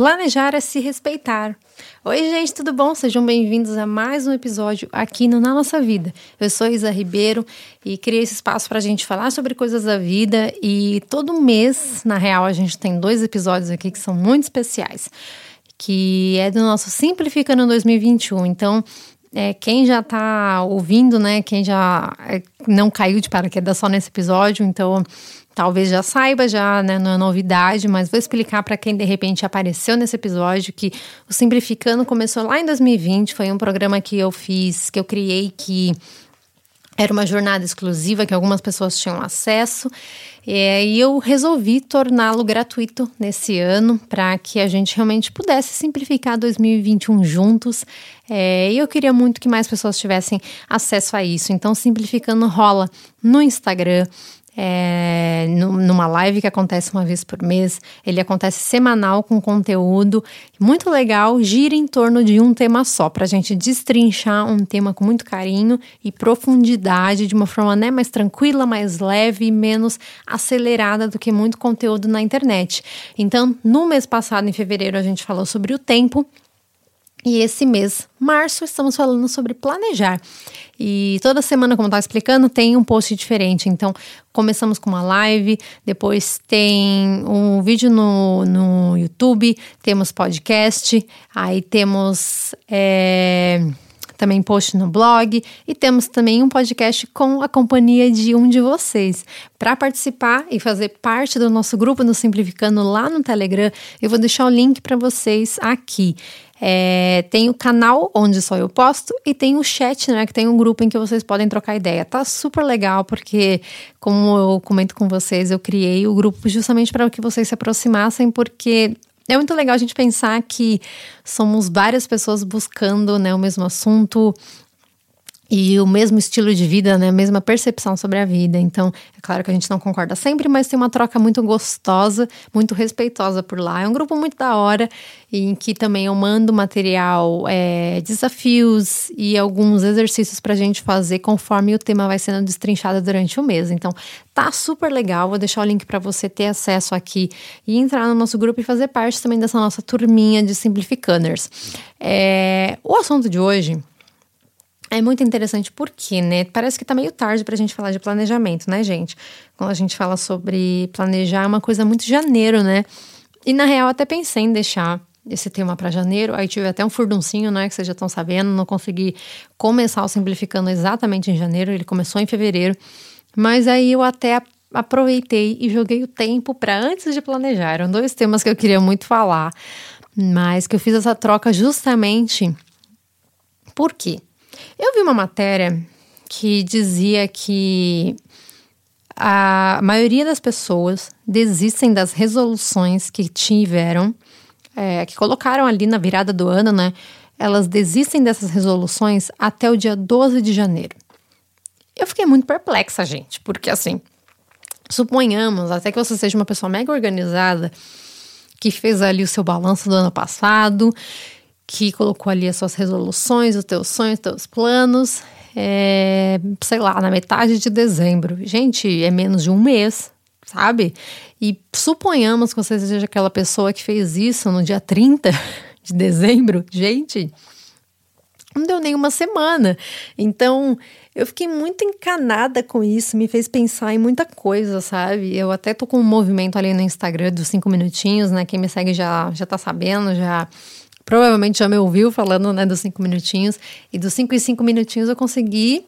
Planejar é se respeitar. Oi, gente, tudo bom? Sejam bem-vindos a mais um episódio aqui no Na Nossa Vida. Eu sou Isa Ribeiro e criei esse espaço para a gente falar sobre coisas da vida. E todo mês, na real, a gente tem dois episódios aqui que são muito especiais, que é do nosso Simplificando 2021. Então, é, quem já está ouvindo, né? Quem já é, não caiu de paraquedas só nesse episódio, então talvez já saiba, já né, não é novidade, mas vou explicar para quem de repente apareceu nesse episódio que o Simplificando começou lá em 2020, foi um programa que eu fiz, que eu criei que era uma jornada exclusiva que algumas pessoas tinham acesso. E eu resolvi torná-lo gratuito nesse ano para que a gente realmente pudesse simplificar 2021 juntos. É, e eu queria muito que mais pessoas tivessem acesso a isso. Então, simplificando rola no Instagram é, numa live que acontece uma vez por mês. Ele acontece semanal com conteúdo muito legal, gira em torno de um tema só, para a gente destrinchar um tema com muito carinho e profundidade, de uma forma né, mais tranquila, mais leve e menos acelerada do que muito conteúdo na internet. Então, no mês passado, em fevereiro, a gente falou sobre o tempo. E esse mês, março, estamos falando sobre planejar. E toda semana, como eu estava explicando, tem um post diferente. Então, começamos com uma live, depois tem um vídeo no, no YouTube, temos podcast, aí temos. É, também post no blog e temos também um podcast com a companhia de um de vocês. Para participar e fazer parte do nosso grupo no Simplificando lá no Telegram, eu vou deixar o link para vocês aqui. É, tem o canal onde só eu posto e tem o chat, né? Que tem um grupo em que vocês podem trocar ideia. Tá super legal, porque, como eu comento com vocês, eu criei o grupo justamente para que vocês se aproximassem, porque é muito legal a gente pensar que somos várias pessoas buscando né, o mesmo assunto, e o mesmo estilo de vida, né? A mesma percepção sobre a vida. Então, é claro que a gente não concorda sempre, mas tem uma troca muito gostosa, muito respeitosa por lá. É um grupo muito da hora, em que também eu mando material, é, desafios e alguns exercícios pra gente fazer conforme o tema vai sendo destrinchado durante o mês. Então, tá super legal. Vou deixar o link para você ter acesso aqui e entrar no nosso grupo e fazer parte também dessa nossa turminha de Simplificanners. É, o assunto de hoje é muito interessante porque, né? Parece que tá meio tarde pra gente falar de planejamento, né, gente? Quando a gente fala sobre planejar, é uma coisa muito janeiro, né? E na real, até pensei em deixar esse tema para janeiro. Aí tive até um furduncinho, né? Que vocês já estão sabendo. Não consegui começar o Simplificando exatamente em janeiro. Ele começou em fevereiro. Mas aí eu até aproveitei e joguei o tempo para antes de planejar. Eram dois temas que eu queria muito falar, mas que eu fiz essa troca justamente. Por quê? Eu vi uma matéria que dizia que a maioria das pessoas desistem das resoluções que tiveram, é, que colocaram ali na virada do ano, né? Elas desistem dessas resoluções até o dia 12 de janeiro. Eu fiquei muito perplexa, gente, porque assim, suponhamos até que você seja uma pessoa mega organizada, que fez ali o seu balanço do ano passado, que colocou ali as suas resoluções, os teus sonhos, os teus planos, é, sei lá, na metade de dezembro. Gente, é menos de um mês, sabe? E suponhamos que você seja aquela pessoa que fez isso no dia 30 de dezembro. Gente, não deu nem uma semana. Então, eu fiquei muito encanada com isso, me fez pensar em muita coisa, sabe? Eu até tô com um movimento ali no Instagram dos cinco minutinhos, né? Quem me segue já, já tá sabendo, já provavelmente já me ouviu falando né, dos cinco minutinhos. E dos cinco e cinco minutinhos eu consegui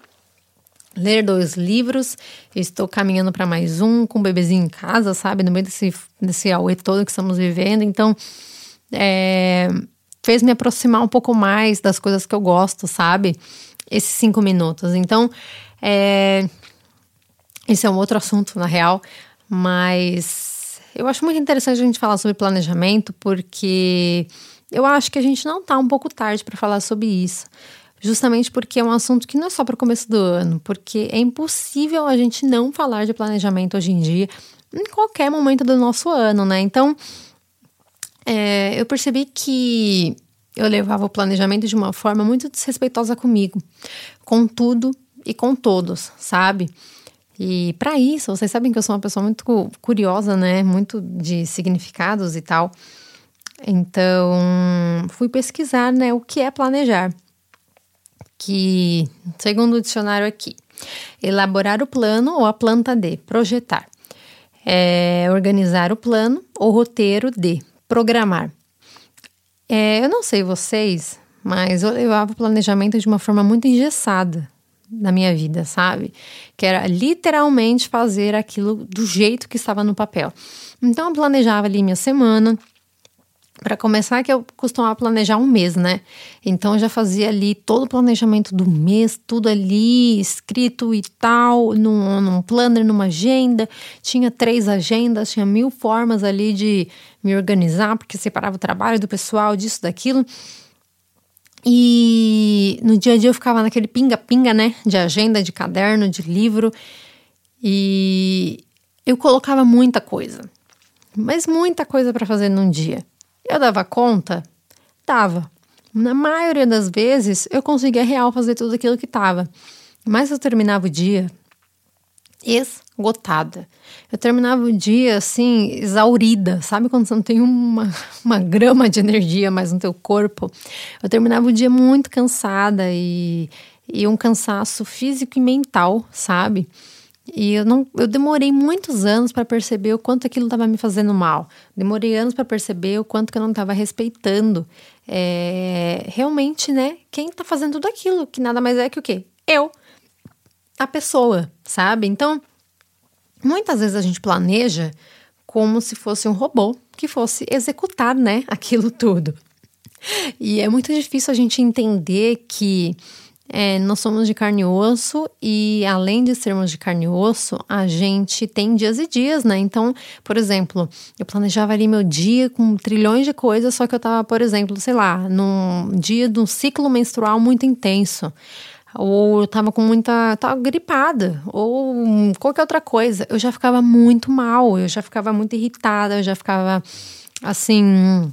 ler dois livros. estou caminhando para mais um, com o um bebezinho em casa, sabe? No meio desse, desse auê todo que estamos vivendo. Então, é, fez me aproximar um pouco mais das coisas que eu gosto, sabe? Esses cinco minutos. Então, é, esse é um outro assunto, na real. Mas eu acho muito interessante a gente falar sobre planejamento, porque eu acho que a gente não está um pouco tarde para falar sobre isso. Justamente porque é um assunto que não é só para o começo do ano, porque é impossível a gente não falar de planejamento hoje em dia, em qualquer momento do nosso ano, né? Então, é, eu percebi que eu levava o planejamento de uma forma muito desrespeitosa comigo, com tudo e com todos, sabe? E para isso, vocês sabem que eu sou uma pessoa muito curiosa, né? Muito de significados e tal. Então, fui pesquisar, né, o que é planejar. Que, segundo o dicionário aqui, elaborar o plano ou a planta de projetar. É, organizar o plano ou roteiro de programar. É, eu não sei vocês, mas eu levava o planejamento de uma forma muito engessada na minha vida, sabe? Que era literalmente fazer aquilo do jeito que estava no papel. Então eu planejava ali minha semana. Para começar, que eu costumava planejar um mês, né? Então eu já fazia ali todo o planejamento do mês, tudo ali escrito e tal, num, num planner, numa agenda. Tinha três agendas, tinha mil formas ali de me organizar, porque separava o trabalho do pessoal, disso, daquilo. E no dia a dia eu ficava naquele pinga-pinga, né? De agenda, de caderno, de livro. E eu colocava muita coisa. Mas muita coisa para fazer num dia. Eu dava conta? Dava. Na maioria das vezes eu conseguia real fazer tudo aquilo que estava. Mas eu terminava o dia esgotada. Eu terminava o dia assim, exaurida. Sabe quando você não tem uma, uma grama de energia mais no teu corpo? Eu terminava o dia muito cansada e, e um cansaço físico e mental, sabe? E eu não, eu demorei muitos anos para perceber o quanto aquilo estava me fazendo mal. Demorei anos para perceber o quanto que eu não estava respeitando é, realmente, né? Quem está fazendo tudo aquilo, que nada mais é que o quê? Eu, a pessoa, sabe? Então, muitas vezes a gente planeja como se fosse um robô que fosse executar, né, aquilo tudo. E é muito difícil a gente entender que é, nós somos de carne e osso e além de sermos de carne e osso, a gente tem dias e dias, né? Então, por exemplo, eu planejava ali meu dia com trilhões de coisas, só que eu tava, por exemplo, sei lá, num dia de um ciclo menstrual muito intenso ou eu tava com muita. tava gripada, ou qualquer outra coisa, eu já ficava muito mal, eu já ficava muito irritada, eu já ficava assim.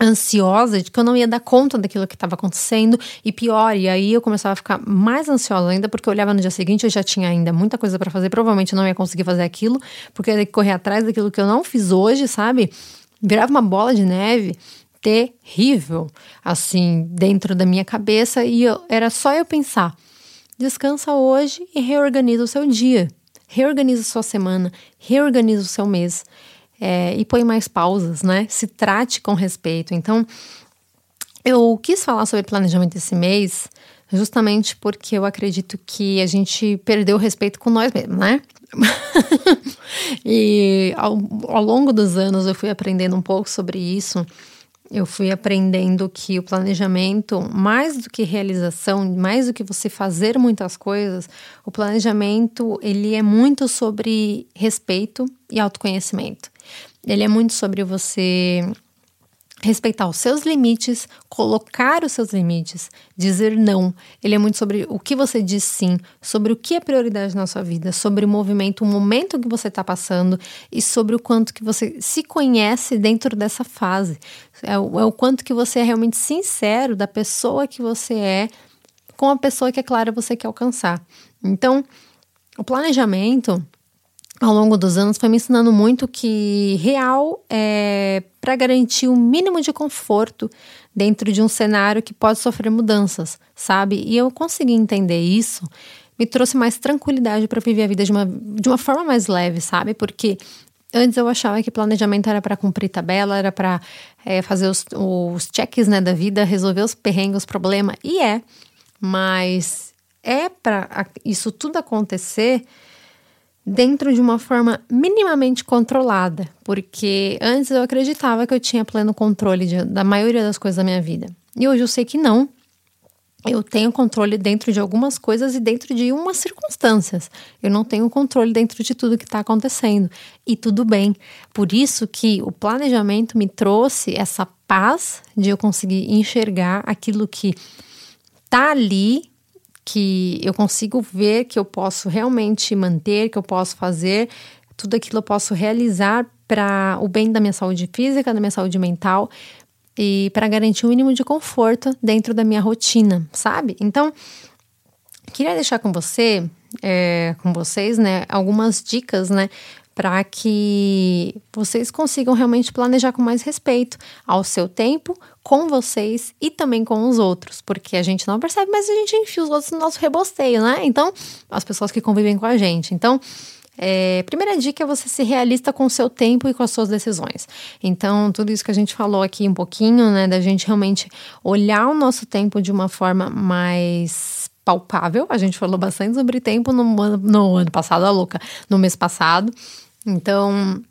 Ansiosa de que eu não ia dar conta daquilo que estava acontecendo e pior, e aí eu começava a ficar mais ansiosa ainda porque eu olhava no dia seguinte eu já tinha ainda muita coisa para fazer, provavelmente eu não ia conseguir fazer aquilo, porque eu ia correr atrás daquilo que eu não fiz hoje, sabe? Virava uma bola de neve terrível, assim, dentro da minha cabeça, e eu, era só eu pensar: descansa hoje e reorganiza o seu dia, reorganiza sua semana, reorganiza o seu mês. É, e põe mais pausas, né? Se trate com respeito. Então, eu quis falar sobre planejamento esse mês justamente porque eu acredito que a gente perdeu o respeito com nós mesmos, né? e ao, ao longo dos anos eu fui aprendendo um pouco sobre isso eu fui aprendendo que o planejamento, mais do que realização, mais do que você fazer muitas coisas, o planejamento ele é muito sobre respeito e autoconhecimento. Ele é muito sobre você respeitar os seus limites, colocar os seus limites, dizer não. Ele é muito sobre o que você diz sim, sobre o que é prioridade na sua vida, sobre o movimento, o momento que você está passando e sobre o quanto que você se conhece dentro dessa fase. É o, é o quanto que você é realmente sincero da pessoa que você é com a pessoa que, é claro, você quer alcançar. Então, o planejamento ao longo dos anos foi me ensinando muito que real é para garantir o mínimo de conforto dentro de um cenário que pode sofrer mudanças, sabe? E eu consegui entender isso, me trouxe mais tranquilidade para viver a vida de uma, de uma forma mais leve, sabe? Porque Antes eu achava que planejamento era para cumprir tabela, era para é, fazer os, os cheques né, da vida, resolver os perrengues, os problemas. E é, mas é para isso tudo acontecer dentro de uma forma minimamente controlada, porque antes eu acreditava que eu tinha pleno controle de, da maioria das coisas da minha vida. E hoje eu sei que não. Eu tenho controle dentro de algumas coisas e dentro de umas circunstâncias. Eu não tenho controle dentro de tudo que está acontecendo. E tudo bem. Por isso que o planejamento me trouxe essa paz de eu conseguir enxergar aquilo que está ali que eu consigo ver que eu posso realmente manter, que eu posso fazer, tudo aquilo eu posso realizar para o bem da minha saúde física, da minha saúde mental e para garantir o um mínimo de conforto dentro da minha rotina, sabe? Então, queria deixar com você, é, com vocês, né, algumas dicas, né, para que vocês consigam realmente planejar com mais respeito ao seu tempo, com vocês e também com os outros, porque a gente não percebe, mas a gente enfia os outros no nosso rebosteio, né? Então, as pessoas que convivem com a gente. Então, é, primeira dica é você ser realista com o seu tempo e com as suas decisões. Então, tudo isso que a gente falou aqui um pouquinho, né, da gente realmente olhar o nosso tempo de uma forma mais palpável. A gente falou bastante sobre tempo no, no ano passado, a louca, no mês passado. Então,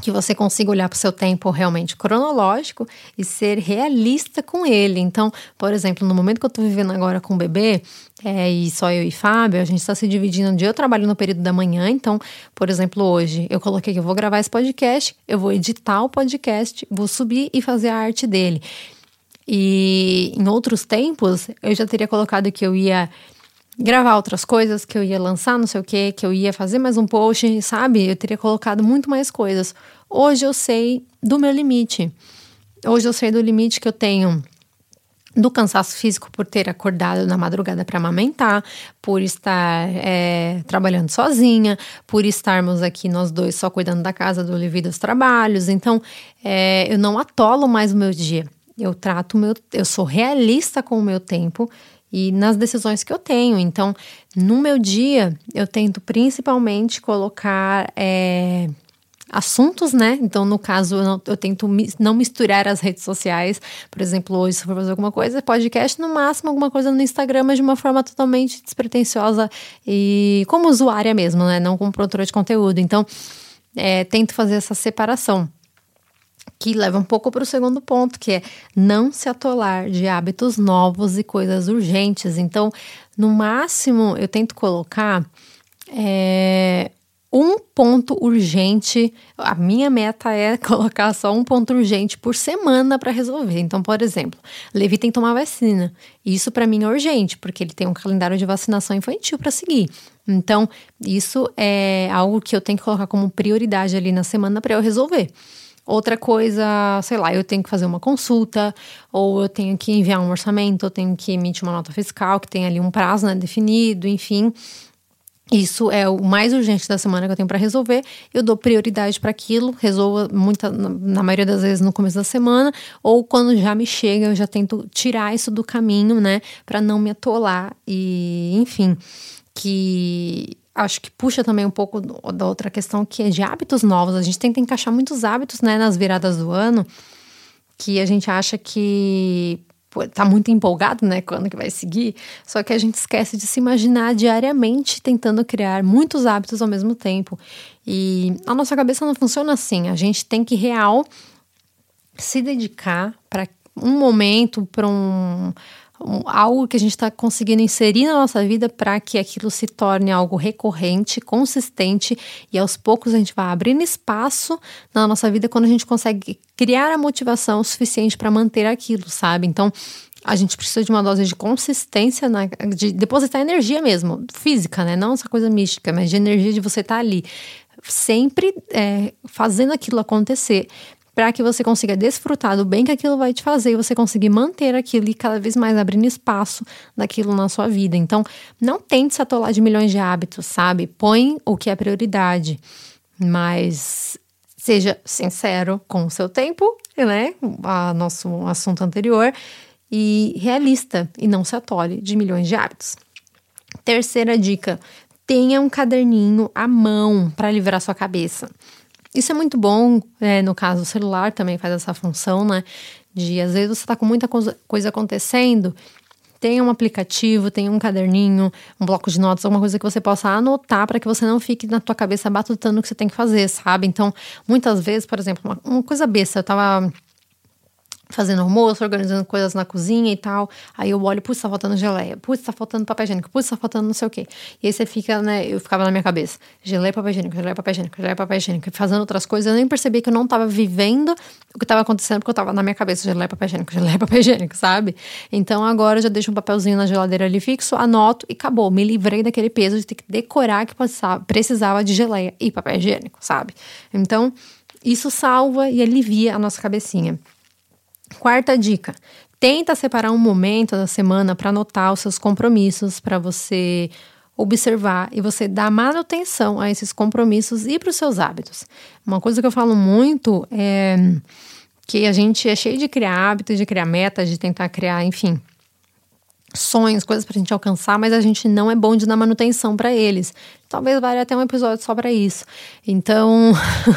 que você consiga olhar para o seu tempo realmente cronológico e ser realista com ele. Então, por exemplo, no momento que eu estou vivendo agora com o bebê, é, e só eu e Fábio, a gente está se dividindo. Dia eu trabalho no período da manhã, então, por exemplo, hoje eu coloquei que eu vou gravar esse podcast, eu vou editar o podcast, vou subir e fazer a arte dele. E em outros tempos, eu já teria colocado que eu ia gravar outras coisas, que eu ia lançar não sei o que, que eu ia fazer mais um post, sabe? Eu teria colocado muito mais coisas. Hoje eu sei do meu limite. Hoje eu sei do limite que eu tenho do cansaço físico por ter acordado na madrugada para amamentar, por estar é, trabalhando sozinha, por estarmos aqui nós dois só cuidando da casa, do e dos trabalhos. Então, é, eu não atolo mais o meu dia. Eu trato meu, eu sou realista com o meu tempo e nas decisões que eu tenho. Então, no meu dia, eu tento principalmente colocar é, assuntos, né? Então, no caso, eu, não, eu, tento não misturar as redes sociais. Por exemplo, hoje, se for fazer alguma coisa, podcast, no máximo, alguma coisa no Instagram, mas de uma forma totalmente despretensiosa e como usuária mesmo, né? Não como produtora de conteúdo. Então, é, tento fazer essa separação que leva um pouco para o segundo ponto, que é não se atolar de hábitos novos e coisas urgentes. Então, no máximo, eu tento colocar é, um ponto urgente. A minha meta é colocar só um ponto urgente por semana para resolver. Então, por exemplo, Levi tem que tomar vacina. Isso para mim é urgente, porque ele tem um calendário de vacinação infantil para seguir. Então, isso é algo que eu tenho que colocar como prioridade ali na semana para eu resolver. Outra coisa, sei lá, eu tenho que fazer uma consulta, ou eu tenho que enviar um orçamento, eu tenho que emitir uma nota fiscal que tem ali um prazo né, definido, enfim. Isso é o mais urgente da semana que eu tenho para resolver. Eu dou prioridade para aquilo, resolvo muita, na maioria das vezes no começo da semana, ou quando já me chega, eu já tento tirar isso do caminho, né, para não me atolar e, enfim, que acho que puxa também um pouco da outra questão que é de hábitos novos. A gente tenta encaixar muitos hábitos, né, nas viradas do ano, que a gente acha que pô, tá muito empolgado, né, quando que vai seguir, só que a gente esquece de se imaginar diariamente tentando criar muitos hábitos ao mesmo tempo. E a nossa cabeça não funciona assim. A gente tem que real se dedicar para um momento, para um algo que a gente está conseguindo inserir na nossa vida para que aquilo se torne algo recorrente, consistente e aos poucos a gente vai abrindo espaço na nossa vida quando a gente consegue criar a motivação suficiente para manter aquilo, sabe? Então, a gente precisa de uma dose de consistência, na, de depositar energia mesmo, física, né? Não essa coisa mística, mas de energia de você estar tá ali, sempre é, fazendo aquilo acontecer para que você consiga desfrutar do bem que aquilo vai te fazer e você conseguir manter aquilo e cada vez mais abrindo espaço daquilo na sua vida. Então, não tente se atolar de milhões de hábitos, sabe? Põe o que é prioridade, mas seja sincero com o seu tempo, né? A nosso assunto anterior e realista e não se atole de milhões de hábitos. Terceira dica: tenha um caderninho à mão para livrar sua cabeça. Isso é muito bom, é, no caso, o celular também faz essa função, né? De às vezes você está com muita coisa acontecendo, tem um aplicativo, tem um caderninho, um bloco de notas, alguma coisa que você possa anotar para que você não fique na tua cabeça batutando o que você tem que fazer, sabe? Então, muitas vezes, por exemplo, uma, uma coisa besta, eu tava fazendo almoço, organizando coisas na cozinha e tal. Aí eu olho, putz, tá faltando geleia, putz, tá faltando papel higiênico, putz, tá faltando não sei o quê. E aí você fica, né, eu ficava na minha cabeça, geleia, papel higiênico, geleia, papel higiênico, geleia, papel higiênico, fazendo outras coisas. Eu nem percebi que eu não tava vivendo o que tava acontecendo, porque eu tava na minha cabeça, geleia, papel higiênico, geleia, papel higiênico, sabe? Então agora eu já deixo um papelzinho na geladeira ali fixo, anoto e acabou. Me livrei daquele peso de ter que decorar que precisava de geleia e papel higiênico, sabe? Então, isso salva e alivia a nossa cabecinha. Quarta dica: tenta separar um momento da semana para anotar os seus compromissos, para você observar e você dar manutenção a esses compromissos e para os seus hábitos. Uma coisa que eu falo muito é que a gente é cheio de criar hábitos, de criar metas, de tentar criar, enfim, sonhos, coisas para a gente alcançar, mas a gente não é bom de dar manutenção para eles. Talvez valha até um episódio só para isso. Então,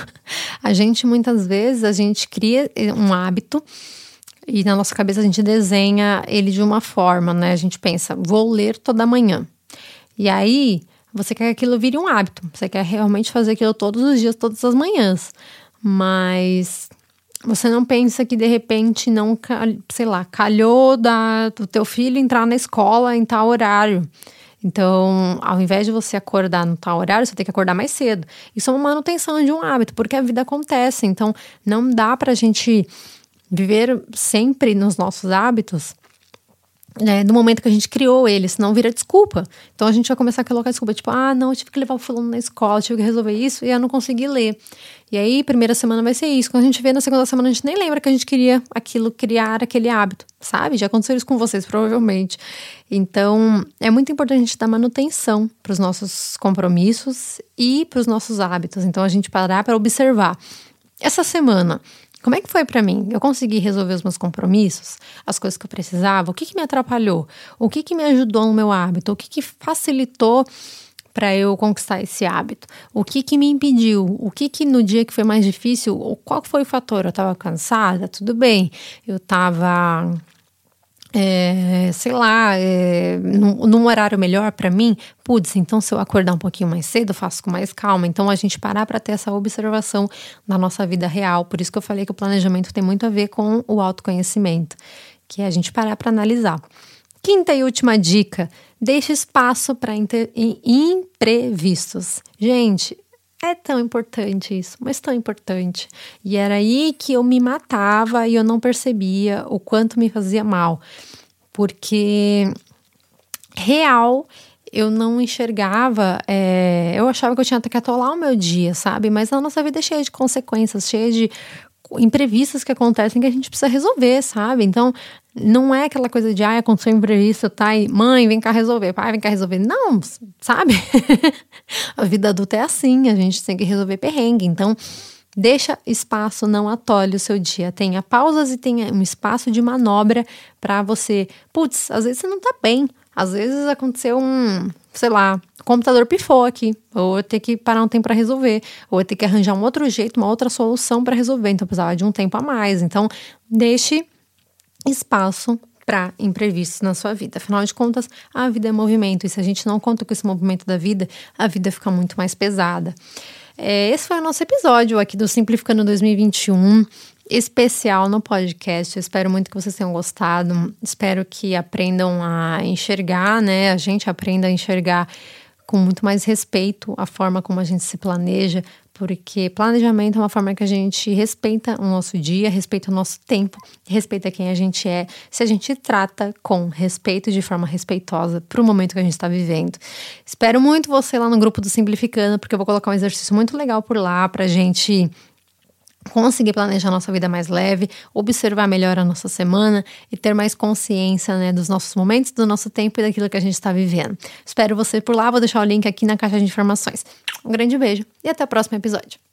a gente muitas vezes a gente cria um hábito e na nossa cabeça a gente desenha ele de uma forma, né? A gente pensa, vou ler toda manhã. E aí, você quer que aquilo vire um hábito. Você quer realmente fazer aquilo todos os dias, todas as manhãs. Mas você não pensa que de repente não, sei lá, calhou da, do teu filho entrar na escola em tal horário. Então, ao invés de você acordar no tal horário, você tem que acordar mais cedo. Isso é uma manutenção de um hábito, porque a vida acontece. Então, não dá pra gente viver sempre nos nossos hábitos né, no momento que a gente criou ele, senão vira desculpa. Então a gente vai começar a colocar desculpa, tipo, ah, não, eu tive que levar o fulano na escola, tive que resolver isso e eu não consegui ler. E aí, primeira semana vai ser isso. Quando a gente vê na segunda semana, a gente nem lembra que a gente queria aquilo, criar aquele hábito, sabe? Já aconteceu isso com vocês, provavelmente. Então, é muito importante a gente dar manutenção para os nossos compromissos e para os nossos hábitos. Então, a gente parar para observar. Essa semana, como é que foi para mim? Eu consegui resolver os meus compromissos, as coisas que eu precisava? O que, que me atrapalhou? O que, que me ajudou no meu hábito? O que, que facilitou para eu conquistar esse hábito? O que que me impediu? O que que no dia que foi mais difícil, qual foi o fator? Eu estava cansada? Tudo bem. Eu estava é, sei lá, é, num, num, horário melhor para mim, putz, então se eu acordar um pouquinho mais cedo, eu faço com mais calma. Então a gente parar para ter essa observação na nossa vida real. Por isso que eu falei que o planejamento tem muito a ver com o autoconhecimento, que é a gente parar para analisar. Quinta e última dica: deixe espaço para imprevistos. Gente, é tão importante isso, mas tão importante. E era aí que eu me matava e eu não percebia o quanto me fazia mal. Porque real eu não enxergava, é, eu achava que eu tinha que atolar o meu dia, sabe? Mas a nossa vida é cheia de consequências, cheia de imprevistos que acontecem que a gente precisa resolver, sabe? Então, não é aquela coisa de, ah, aconteceu imprevisto, tá? E mãe, vem cá resolver, pai, vem cá resolver. Não, sabe? a vida adulta é assim, a gente tem que resolver perrengue. Então, deixa espaço, não atole o seu dia. Tenha pausas e tenha um espaço de manobra para você. Putz, às vezes você não tá bem. Às vezes aconteceu um, sei lá, o computador pifou aqui, ou eu ter que parar um tempo para resolver, ou eu ter que arranjar um outro jeito, uma outra solução para resolver, então precisava de um tempo a mais. Então, deixe espaço para imprevistos na sua vida. Afinal de contas, a vida é movimento, e se a gente não conta com esse movimento da vida, a vida fica muito mais pesada. É, esse foi o nosso episódio aqui do Simplificando 2021 especial no podcast. Eu espero muito que vocês tenham gostado. Espero que aprendam a enxergar, né? A gente aprenda a enxergar com muito mais respeito a forma como a gente se planeja, porque planejamento é uma forma que a gente respeita o nosso dia, respeita o nosso tempo, respeita quem a gente é, se a gente trata com respeito de forma respeitosa para o momento que a gente está vivendo. Espero muito você lá no grupo do Simplificando, porque eu vou colocar um exercício muito legal por lá para gente conseguir planejar nossa vida mais leve, observar melhor a nossa semana e ter mais consciência né, dos nossos momentos, do nosso tempo e daquilo que a gente está vivendo. Espero você por lá, vou deixar o link aqui na caixa de informações. Um grande beijo e até o próximo episódio.